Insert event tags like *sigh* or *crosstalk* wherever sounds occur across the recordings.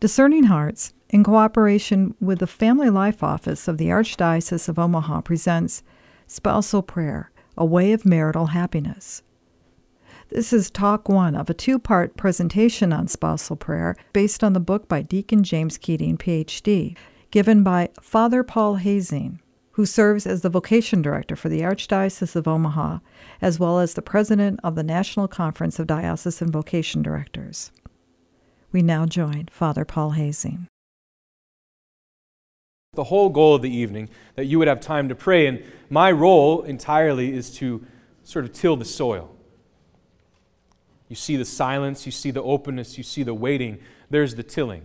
Discerning Hearts, in cooperation with the Family Life Office of the Archdiocese of Omaha, presents Spousal Prayer, a Way of Marital Happiness. This is talk one of a two part presentation on spousal prayer based on the book by Deacon James Keating, PhD, given by Father Paul Hoesing, who serves as the vocation director for the Archdiocese of Omaha, as well as the president of the National Conference of Diocesan Vocation Directors. We now join Father Paul Hoesing. The whole goal of the evening, that you would have time to pray, and my role entirely is to sort of till the soil. You see the silence, you see the openness, you see the waiting. There's the tilling.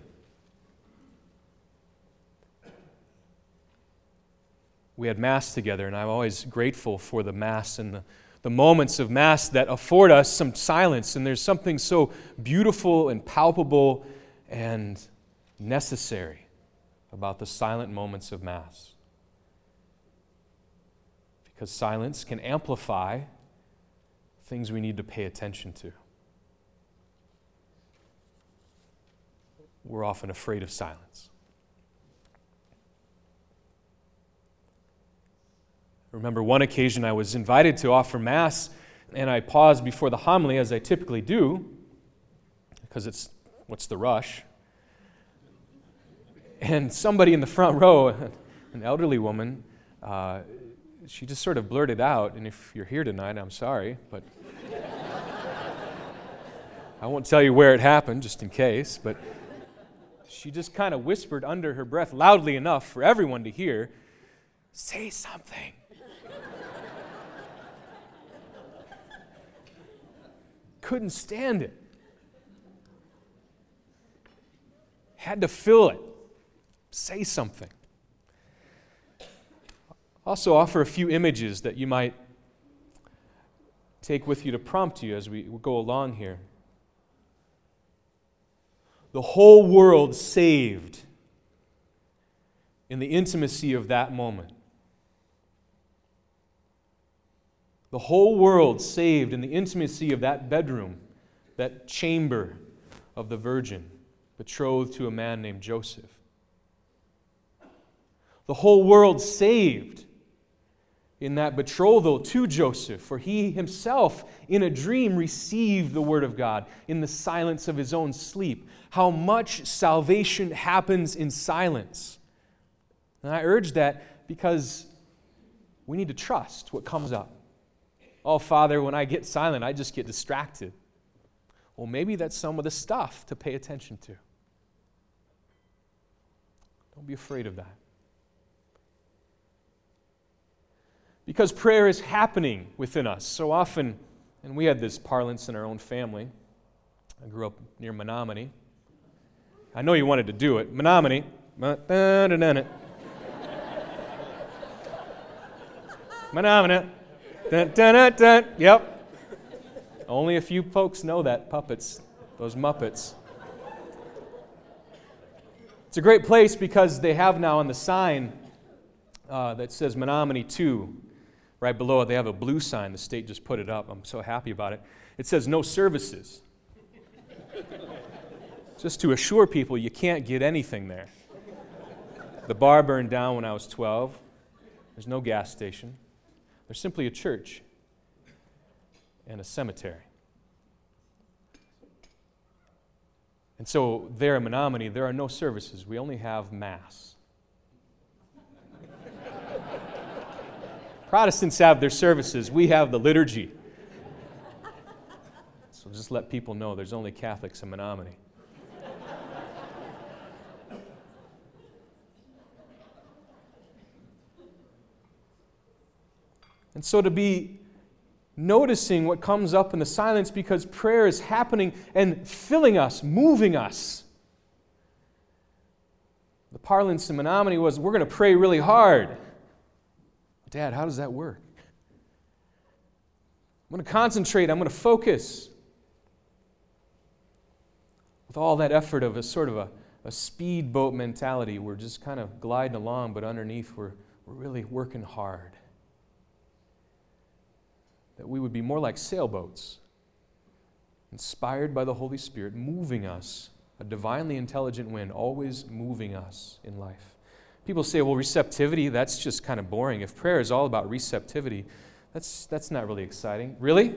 We had Mass together, and I'm always grateful for the Mass and the the moments of Mass that afford us some silence. And there's something so beautiful and palpable and necessary about the silent moments of Mass. Because silence can amplify things we need to pay attention to. We're often afraid of silence. Remember one occasion I was invited to offer Mass, and I paused before the homily, as I typically do, because it's what's the rush? And somebody in the front row, an elderly woman, uh, she just sort of blurted out, and if you're here tonight, I'm sorry, but I won't tell you where it happened, just in case, but she just kind of whispered under her breath, loudly enough for everyone to hear, Say something. Couldn't stand it. Had to fill it. Say something. Also, offer a few images that you might take with you to prompt you as we go along here. The whole world saved in the intimacy of that moment. The whole world saved in the intimacy of that bedroom, that chamber of the Virgin, betrothed to a man named Joseph. The whole world saved in that betrothal to Joseph, for he himself, in a dream, received the Word of God in the silence of his own sleep. How much salvation happens in silence. And I urge that because we need to trust what comes up. Oh, Father, when I get silent, I just get distracted. Well, maybe that's some of the stuff to pay attention to. Don't be afraid of that. Because prayer is happening within us. So often, and we had this parlance in our own family. I grew up near Menominee. I know you wanted to do it. Menominee. Menominee. *laughs* Dun, dun, dun. Yep. Only a few folks know that, puppets, those Muppets. It's a great place because they have now on the sign uh, that says Menominee 2, right below it, they have a blue sign. The state just put it up. I'm so happy about it. It says no services. just to assure people you can't get anything there. The bar burned down when I was 12. There's no gas station. Simply a church and a cemetery. And so, there in Menominee, there are no services. We only have Mass. *laughs* Protestants have their services, we have the liturgy. So, just let people know there's only Catholics in Menominee. And so to be noticing what comes up in the silence because prayer is happening and filling us, moving us. The parlance in Menominee was we're going to pray really hard. Dad, how does that work? I'm going to concentrate, I'm going to focus. With all that effort of a sort of a, a speedboat mentality, we're just kind of gliding along, but underneath we're, we're really working hard that we would be more like sailboats, inspired by the Holy Spirit, moving us a divinely intelligent wind, always moving us in life. People say, well, receptivity, that's just kind of boring. If prayer is all about receptivity, that's, that's not really exciting. Really?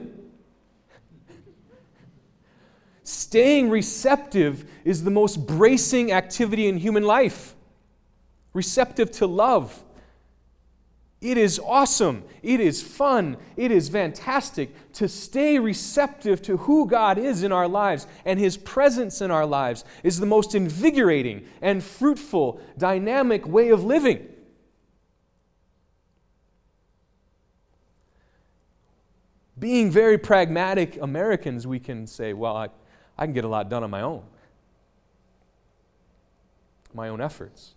Staying receptive is the most bracing activity in human life. Receptive to love, it is awesome. It is fun. It is fantastic to stay receptive to who God is in our lives and His presence in our lives is the most invigorating and fruitful, dynamic way of living. Being very pragmatic Americans, we can say, well, I, I can get a lot done on my own, my own efforts.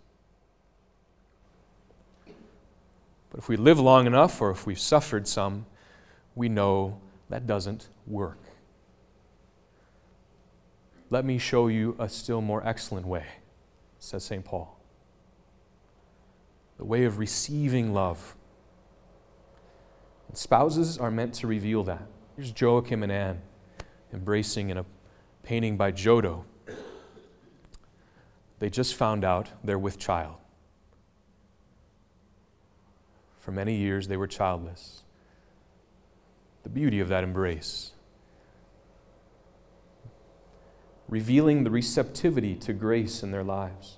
But if we live long enough or if we've suffered some, we know that doesn't work. Let me show you a still more excellent way, says St. Paul. The way of receiving love. And spouses are meant to reveal that. Here's Joachim and Anne embracing in a painting by Giotto. They just found out they're with child. For many years, they were childless. The beauty of that embrace. Revealing the receptivity to grace in their lives.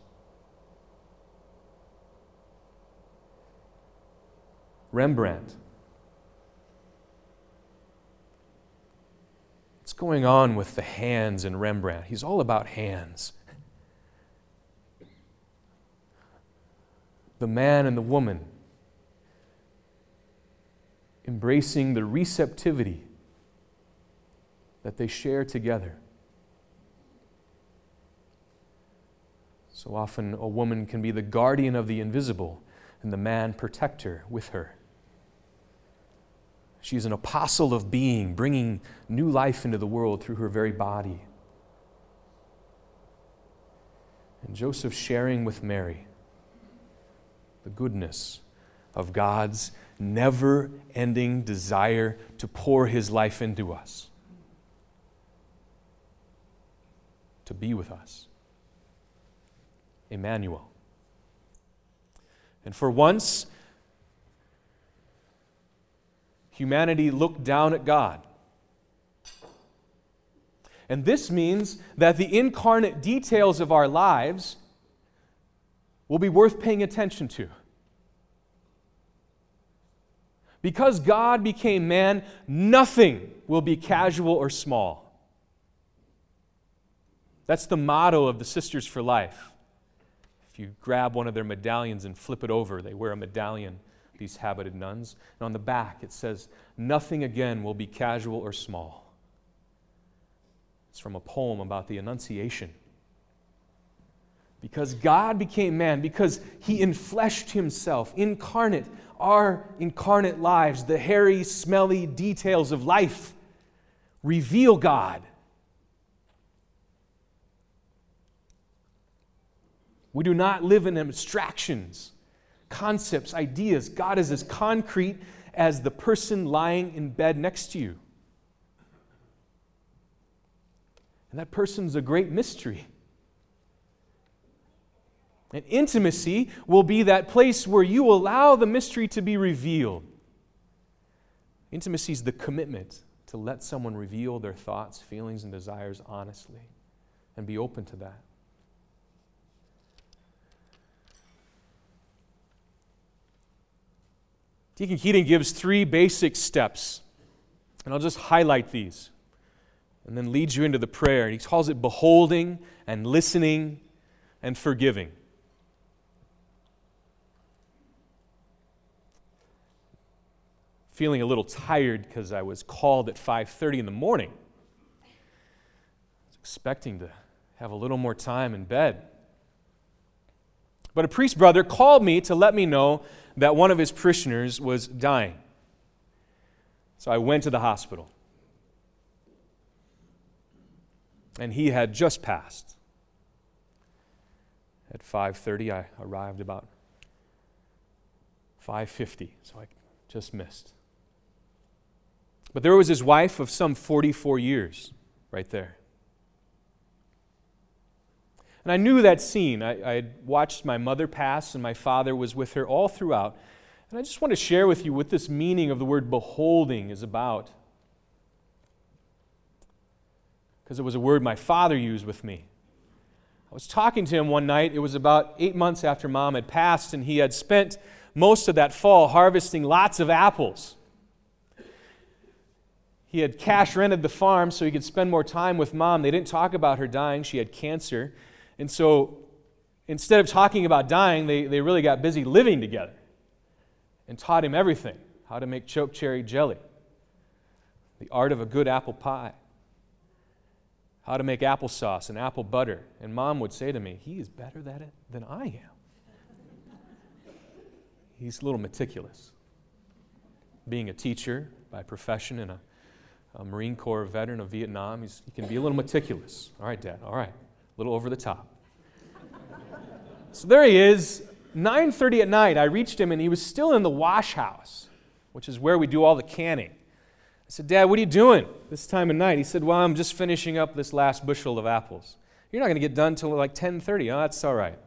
Rembrandt. What's going on with the hands in Rembrandt? He's all about hands. The man and the woman embracing the receptivity that they share together. So often, a woman can be the guardian of the invisible and the man protector with her. She's an apostle of being, bringing new life into the world through her very body. And Joseph sharing with Mary the goodness of God's never ending desire to pour his life into us, to be with us. Emmanuel. And for once, humanity looked down at God. And this means that the incarnate details of our lives will be worth paying attention to. Because God became man, nothing will be casual or small. That's the motto of the Sisters for Life. If you grab one of their medallions and flip it over, they wear a medallion, these habited nuns. And on the back it says, Nothing again will be casual or small. It's from a poem about the Annunciation. Because God became man, because he enfleshed himself, incarnate, our incarnate lives, the hairy, smelly details of life, reveal God. We do not live in abstractions, concepts, ideas. God is as concrete as the person lying in bed next to you. And that person's a great mystery. And intimacy will be that place where you allow the mystery to be revealed. Intimacy is the commitment to let someone reveal their thoughts, feelings, and desires honestly and be open to that. Deacon Keating gives three basic steps, and I'll just highlight these and then lead you into the prayer. And he calls it beholding and listening and forgiving. Feeling a little tired because I was called at 5:30 in the morning. I was expecting to have a little more time in bed. But a priest brother called me to let me know that one of his parishioners was dying. So I went to the hospital. And he had just passed. At 5:30 I arrived about 5:50, so I just missed. But there was his wife of some 44 years right there. And I knew that scene. I, I had watched my mother pass, and my father was with her all throughout. And I just want to share with you what this meaning of the word beholding is about. Because it was a word my father used with me. I was talking to him one night. It was about eight months after mom had passed, and he had spent most of that fall harvesting lots of apples. He had cash rented the farm so he could spend more time with mom. They didn't talk about her dying, she had cancer. And so instead of talking about dying, they, they really got busy living together and taught him everything how to make choke cherry jelly, the art of a good apple pie, how to make applesauce and apple butter. And mom would say to me, He is better at it than I am. He's a little meticulous. Being a teacher by profession and a, a Marine Corps veteran of Vietnam, he can be a little meticulous. All right, Dad, all right. A little over the top. so there he is, 9:30 at night. I reached him and he was still in the wash house, which is where we do all the canning. I said, "Dad, what are you doing this time of night?" He said, "Well, I'm just finishing up this last bushel of apples. You're not going to get done till like 10:30. Oh, that's all right."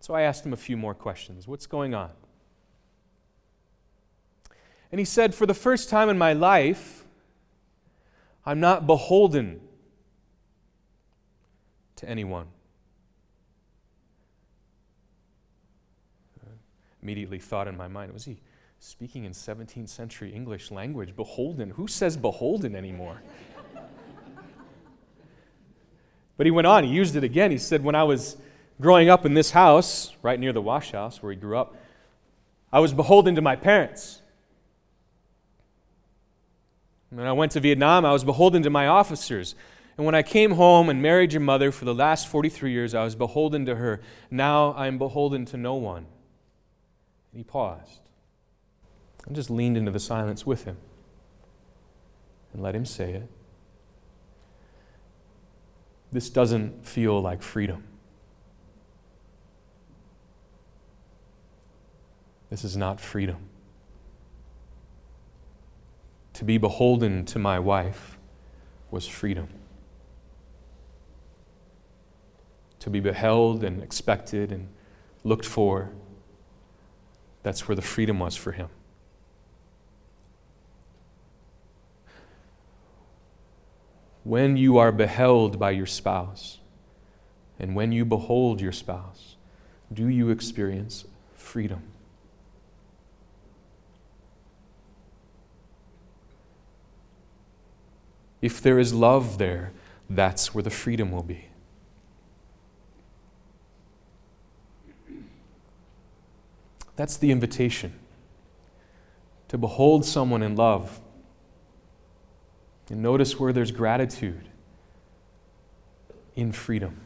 So I asked him a few more questions. What's going on? And he said, For the first time in my life, I'm not beholden to anyone. immediately thought in my mind, was he speaking in 17th century English language? Beholden. Who says beholden anymore? but he went on, he used it again. He said, When I was growing up in this house, right near the wash house where he grew up, I was beholden to my parents. When I went to Vietnam, I was beholden to my officers. And when I came home and married your mother for the last 43 years, I was beholden to her. Now I am beholden to no one. And he paused and just leaned into the silence with him and let him say it. This doesn't feel like freedom. This is not freedom. To be beholden to my wife was freedom. to be beheld and expected and looked for. That's where the freedom was for him. When you are beheld by your spouse, and when you behold your spouse, do you experience freedom? If there is love there, that's where the freedom will be. That's the invitation to behold someone in love. And notice where there's gratitude in freedom.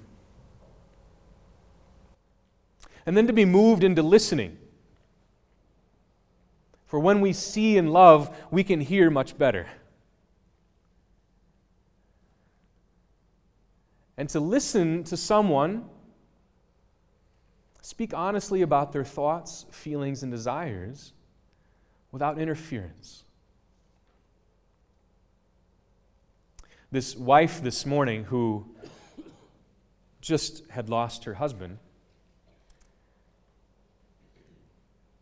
And then to be moved into listening. For when we see and love, we can hear much better. And to listen to someone Speak honestly about their thoughts, feelings, and desires without interference. This wife this morning who just had lost her husband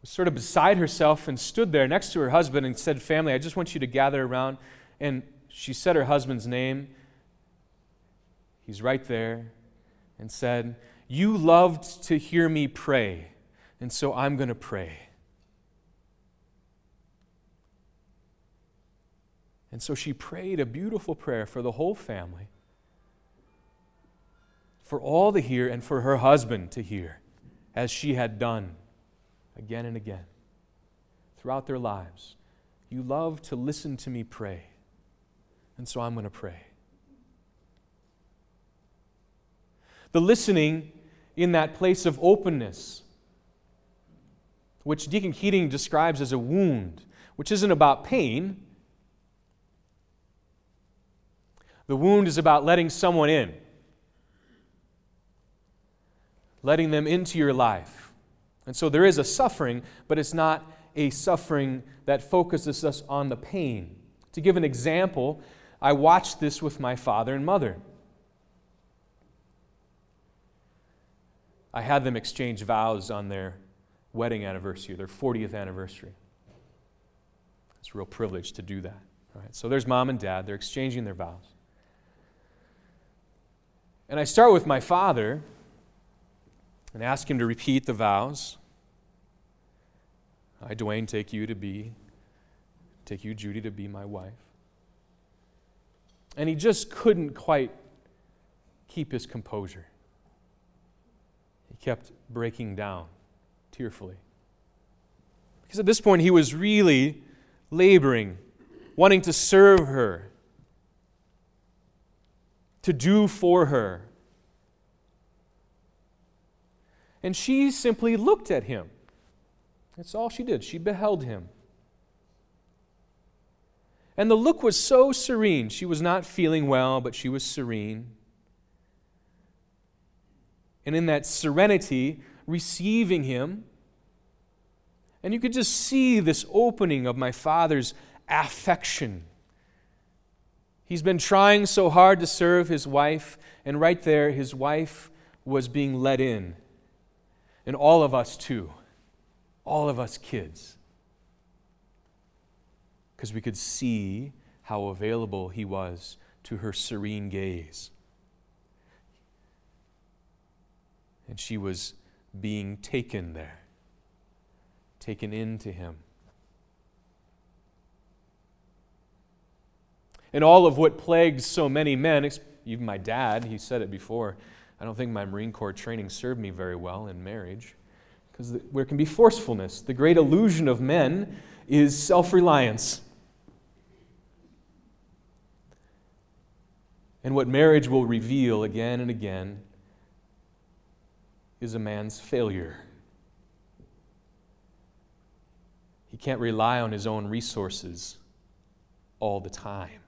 was sort of beside herself and stood there next to her husband and said, Family, I just want you to gather around. And she said her husband's name. He's right there. And said, you loved to hear me pray, and so I'm going to pray. And so she prayed a beautiful prayer for the whole family, for all to hear, and for her husband to hear, as she had done again and again throughout their lives. You love to listen to me pray, and so I'm going to pray. The listening in that place of openness, which Deacon Keating describes as a wound, which isn't about pain. The wound is about letting someone in, letting them into your life. And so there is a suffering, but it's not a suffering that focuses us on the pain. To give an example, I watched this with my father and mother. I had them exchange vows on their wedding anniversary, their 40th anniversary. It's a real privilege to do that. Right, so there's mom and dad, they're exchanging their vows. And I start with my father and ask him to repeat the vows. I, Dwayne, take you to be, take you, Judy, to be my wife. And he just couldn't quite keep his composure. Kept breaking down tearfully. Because at this point, he was really laboring, wanting to serve her, to do for her. And she simply looked at him. That's all she did. She beheld him. And the look was so serene. She was not feeling well, but she was serene. And in that serenity, receiving him, and you could just see this opening of my father's affection. He's been trying so hard to serve his wife, and right there, his wife was being let in. And all of us, too. All of us kids. Because we could see how available he was to her serene gaze. And she was being taken there, taken into him. And all of what plagues so many men, even my dad, he said it before, I don't think my Marine Corps training served me very well in marriage because there can be forcefulness. The great illusion of men is self reliance. And what marriage will reveal again and again is a man's failure. He can't rely on his own resources all the time.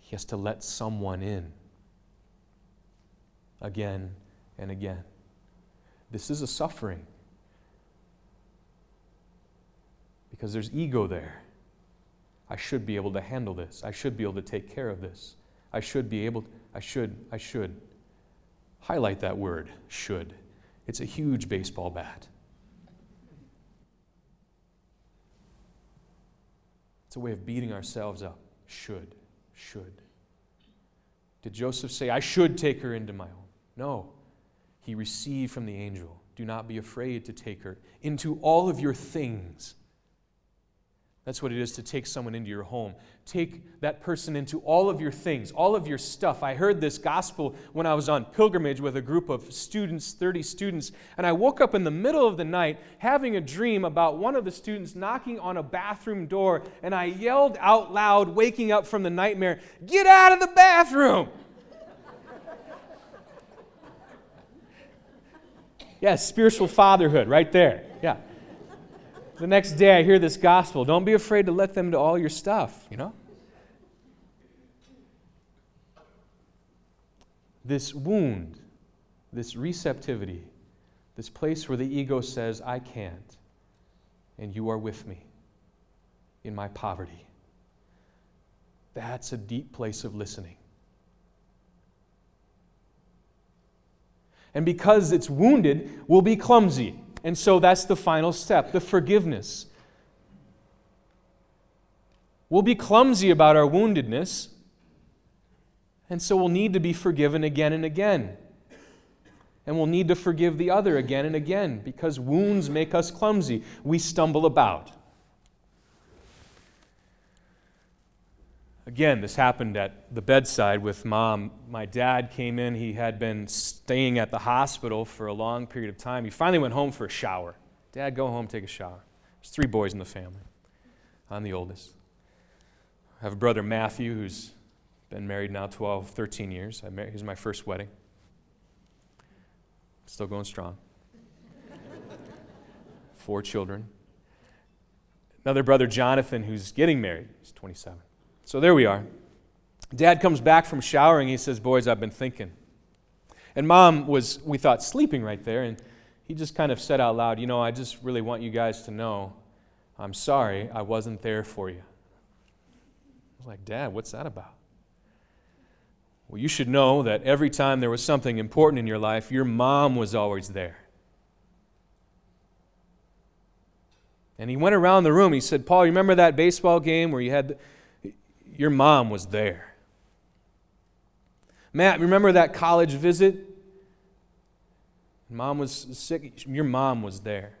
He has to let someone in again and again. This is a suffering because there's ego there. I should be able to handle this. I should be able to take care of this. I should be able, to, I should, I should. Highlight that word, should. It's a huge baseball bat. It's a way of beating ourselves up. Should, should. Did Joseph say, I should take her into my home? No. He received from the angel, Do not be afraid to take her into all of your things that's what it is to take someone into your home. Take that person into all of your things, all of your stuff. I heard this gospel when I was on pilgrimage with a group of students, 30 students, and I woke up in the middle of the night having a dream about one of the students knocking on a bathroom door, and I yelled out loud, waking up from the nightmare, Get out of the bathroom! *laughs* yes, spiritual fatherhood right there. Yeah the next day I hear this gospel. Don't be afraid to let them into all your stuff, you know? This wound, this receptivity, this place where the ego says, I can't, and you are with me in my poverty. That's a deep place of listening. And because it's wounded, we'll be clumsy. And so that's the final step the forgiveness. We'll be clumsy about our woundedness, and so we'll need to be forgiven again and again. And we'll need to forgive the other again and again because wounds make us clumsy. We stumble about. Again, this happened at the bedside with mom. My dad came in. He had been staying at the hospital for a long period of time. He finally went home for a shower. Dad, go home, take a shower. There's three boys in the family. I'm the oldest. I have a brother, Matthew, who's been married now 12, 13 years. I he's my first wedding. Still going strong. *laughs* Four children. Another brother, Jonathan, who's getting married. He's 27. So there we are. Dad comes back from showering. He says, Boys, I've been thinking. And mom was, we thought, sleeping right there. And he just kind of said out loud, You know, I just really want you guys to know I'm sorry I wasn't there for you. I was like, Dad, what's that about? Well, you should know that every time there was something important in your life, your mom was always there. And he went around the room. He said, Paul, you remember that baseball game where you had, your mom was there. Matt, remember that college visit? Mom was sick. Your mom was there.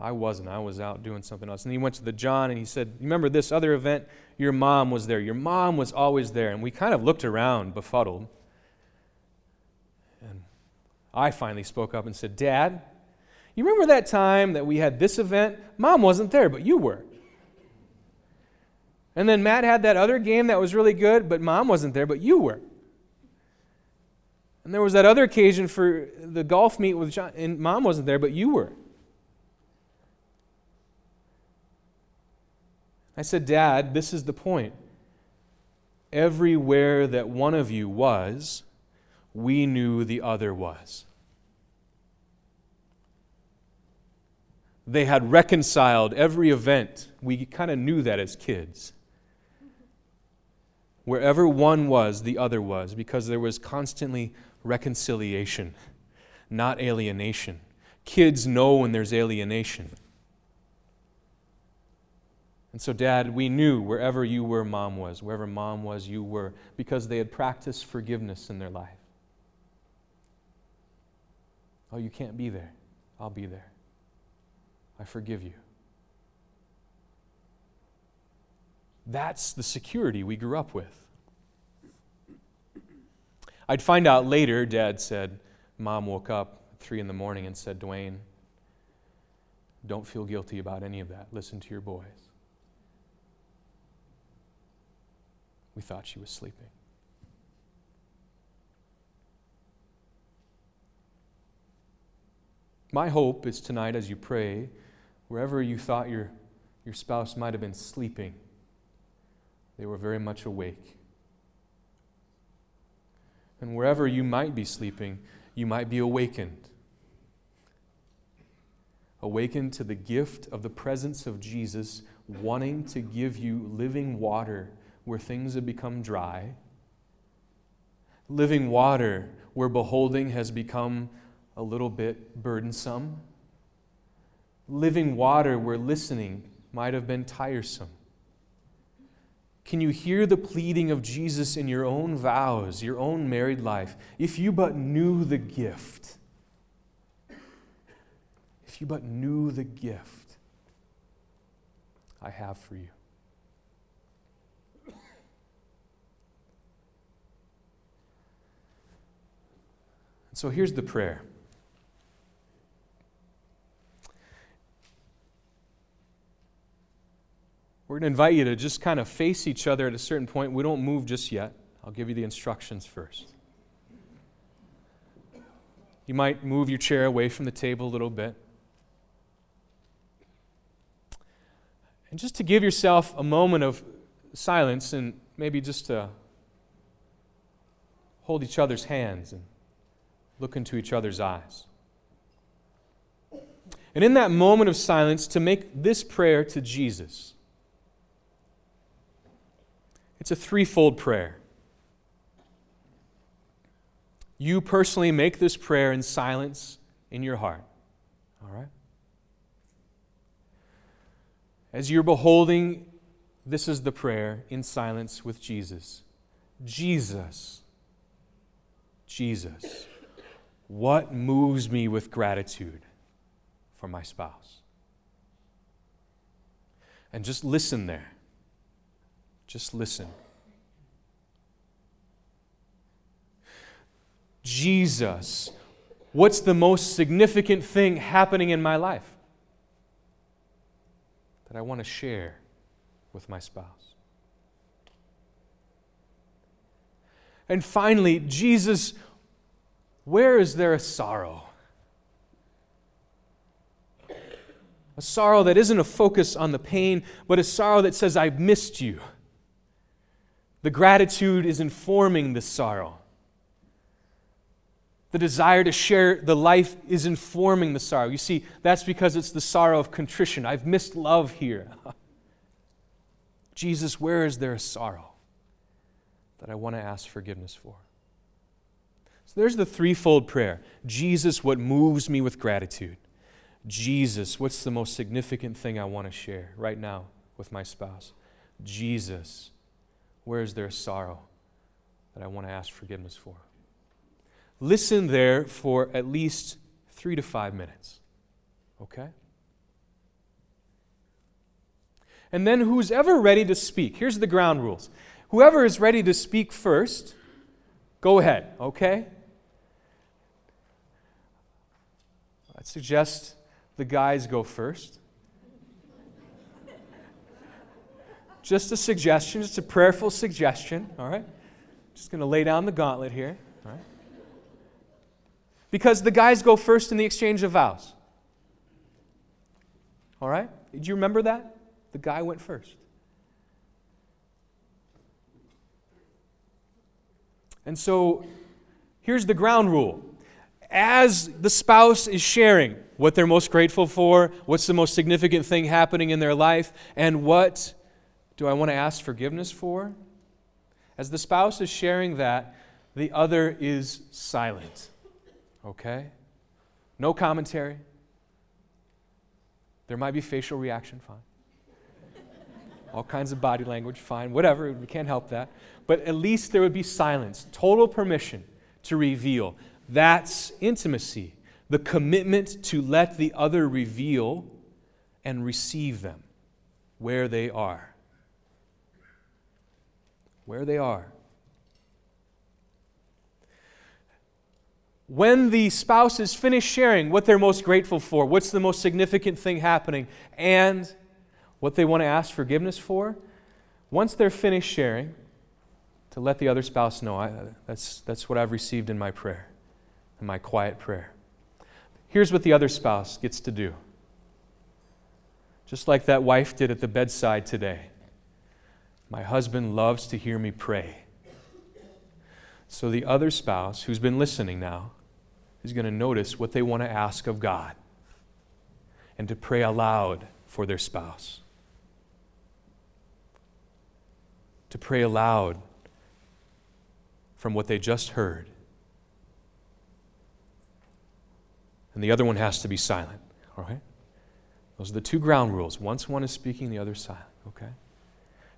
I wasn't. I was out doing something else. And he went to the John and he said, Remember this other event? Your mom was there. Your mom was always there. And we kind of looked around, befuddled. And I finally spoke up and said, Dad, you remember that time that we had this event? Mom wasn't there, but you were. And then Matt had that other game that was really good, but mom wasn't there, but you were. And there was that other occasion for the golf meet with John, and mom wasn't there, but you were. I said, Dad, this is the point. Everywhere that one of you was, we knew the other was. They had reconciled every event. We kind of knew that as kids. Wherever one was, the other was, because there was constantly reconciliation, not alienation. Kids know when there's alienation. And so, Dad, we knew wherever you were, Mom was. Wherever Mom was, you were, because they had practiced forgiveness in their life. Oh, you can't be there. I'll be there. I forgive you. That's the security we grew up with. I'd find out later, Dad said, Mom woke up at 3 in the morning and said, Dwayne, don't feel guilty about any of that. Listen to your boys. We thought she was sleeping. My hope is tonight as you pray, wherever you thought your, your spouse might have been sleeping, they were very much awake. And wherever you might be sleeping, you might be awakened. Awakened to the gift of the presence of Jesus, wanting to give you living water where things have become dry, living water where beholding has become a little bit burdensome, living water where listening might have been tiresome. Can you hear the pleading of Jesus in your own vows, your own married life? If you but knew the gift, if you but knew the gift I have for you. So here's the prayer. We're going to invite you to just kind of face each other at a certain point. We don't move just yet. I'll give you the instructions first. You might move your chair away from the table a little bit. And just to give yourself a moment of silence and maybe just to hold each other's hands and look into each other's eyes. And in that moment of silence, to make this prayer to Jesus. It's a threefold prayer. You personally make this prayer in silence in your heart. All right? As you're beholding, this is the prayer in silence with Jesus. Jesus. Jesus. What moves me with gratitude for my spouse? And just listen there. Just listen. Jesus, what's the most significant thing happening in my life that I want to share with my spouse? And finally, Jesus, where is there a sorrow? A sorrow that isn't a focus on the pain, but a sorrow that says, I've missed you. The gratitude is informing the sorrow. The desire to share the life is informing the sorrow. You see, that's because it's the sorrow of contrition. I've missed love here. *laughs* Jesus, where is there a sorrow that I want to ask forgiveness for. So there's the threefold prayer Jesus, what moves me with gratitude? Jesus, what's the most significant thing I want to share right now with my spouse? Jesus, where is there sorrow that I want to ask forgiveness for? Listen there for at least three to five minutes. Okay? And then who's ever ready to speak? Here's the ground rules. Whoever is ready to speak first, go ahead, okay? I'd suggest the guys go first. Just a suggestion, just a prayerful suggestion, all right? Just going to lay down the gauntlet here, all right? Because the guys go first in the exchange of vows. All right? Did you remember that? The guy went first. And so here's the ground rule. As the spouse is sharing what they're most grateful for, what's the most significant thing happening in their life, and what do I want to ask forgiveness for? As the spouse is sharing that, the other is silent. Okay? No commentary. There might be facial reaction, fine. All kinds of body language, fine, whatever, we can't help that. But at least there would be silence, total permission to reveal. That's intimacy, the commitment to let the other reveal and receive them where they are where they are. When the spouses finish sharing what they're most grateful for, what's the most significant thing happening, and what they want to ask forgiveness for, once they're finished sharing, to let the other spouse know I, that's, that's what I've received in my prayer, in my quiet prayer. Here's what the other spouse gets to do. Just like that wife did at the bedside today. My husband loves to hear me pray. So the other spouse who's been listening now is going to notice what they want to ask of God and to pray aloud for their spouse. To pray aloud from what they just heard. And the other one has to be silent. All right? Those are the two ground rules. Once one is speaking, the other silent. Okay?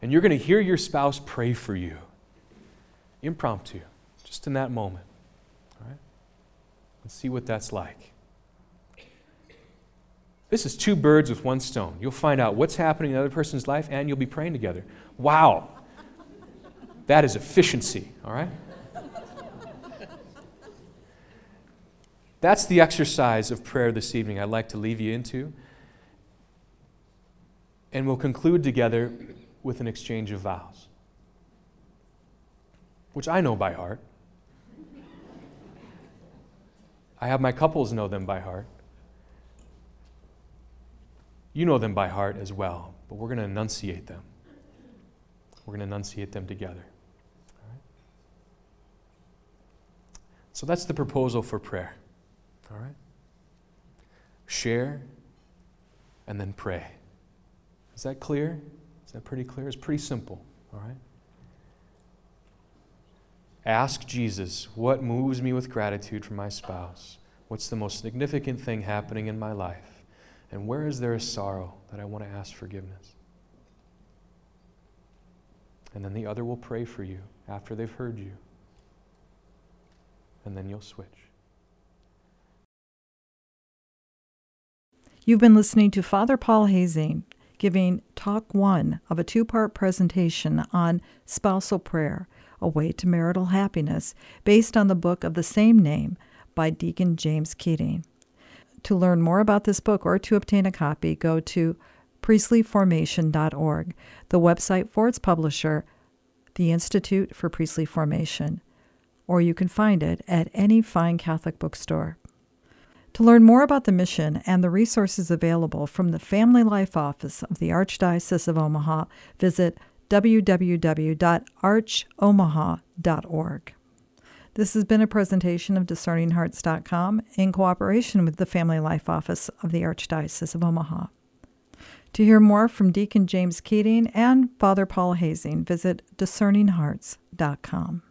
And you're going to hear your spouse pray for you. Impromptu, just in that moment. All right? Let's see what that's like. This is two birds with one stone. You'll find out what's happening in the other person's life and you'll be praying together. Wow. That is efficiency, all right? That's the exercise of prayer this evening I'd like to leave you into. And we'll conclude together with an exchange of vows, which I know by heart. I have my couples know them by heart. You know them by heart as well, but we're going to enunciate them. We're going to enunciate them together. So that's the proposal for prayer. All right? Share and then pray. Is that clear? That pretty clear? It's pretty simple, all right? Ask Jesus, what moves me with gratitude for my spouse? What's the most significant thing happening in my life? And where is there a sorrow that I want to ask forgiveness? And then the other will pray for you after they've heard you. And then you'll switch. You've been listening to Father Paul Hoesing giving talk one of a two part presentation on spousal prayer, a way to marital happiness, based on the book of the same name by Deacon James Keating. To learn more about this book or to obtain a copy, go to priestlyformation.org, the website for its publisher, the Institute for Priestly Formation, or you can find it at any fine Catholic bookstore. To learn more about the mission and the resources available from the Family Life Office of the Archdiocese of Omaha, visit www.archomaha.org. This has been a presentation of discerninghearts.com in cooperation with the Family Life Office of the Archdiocese of Omaha. To hear more from Deacon James Keating and Father Paul Hoesing, visit discerninghearts.com.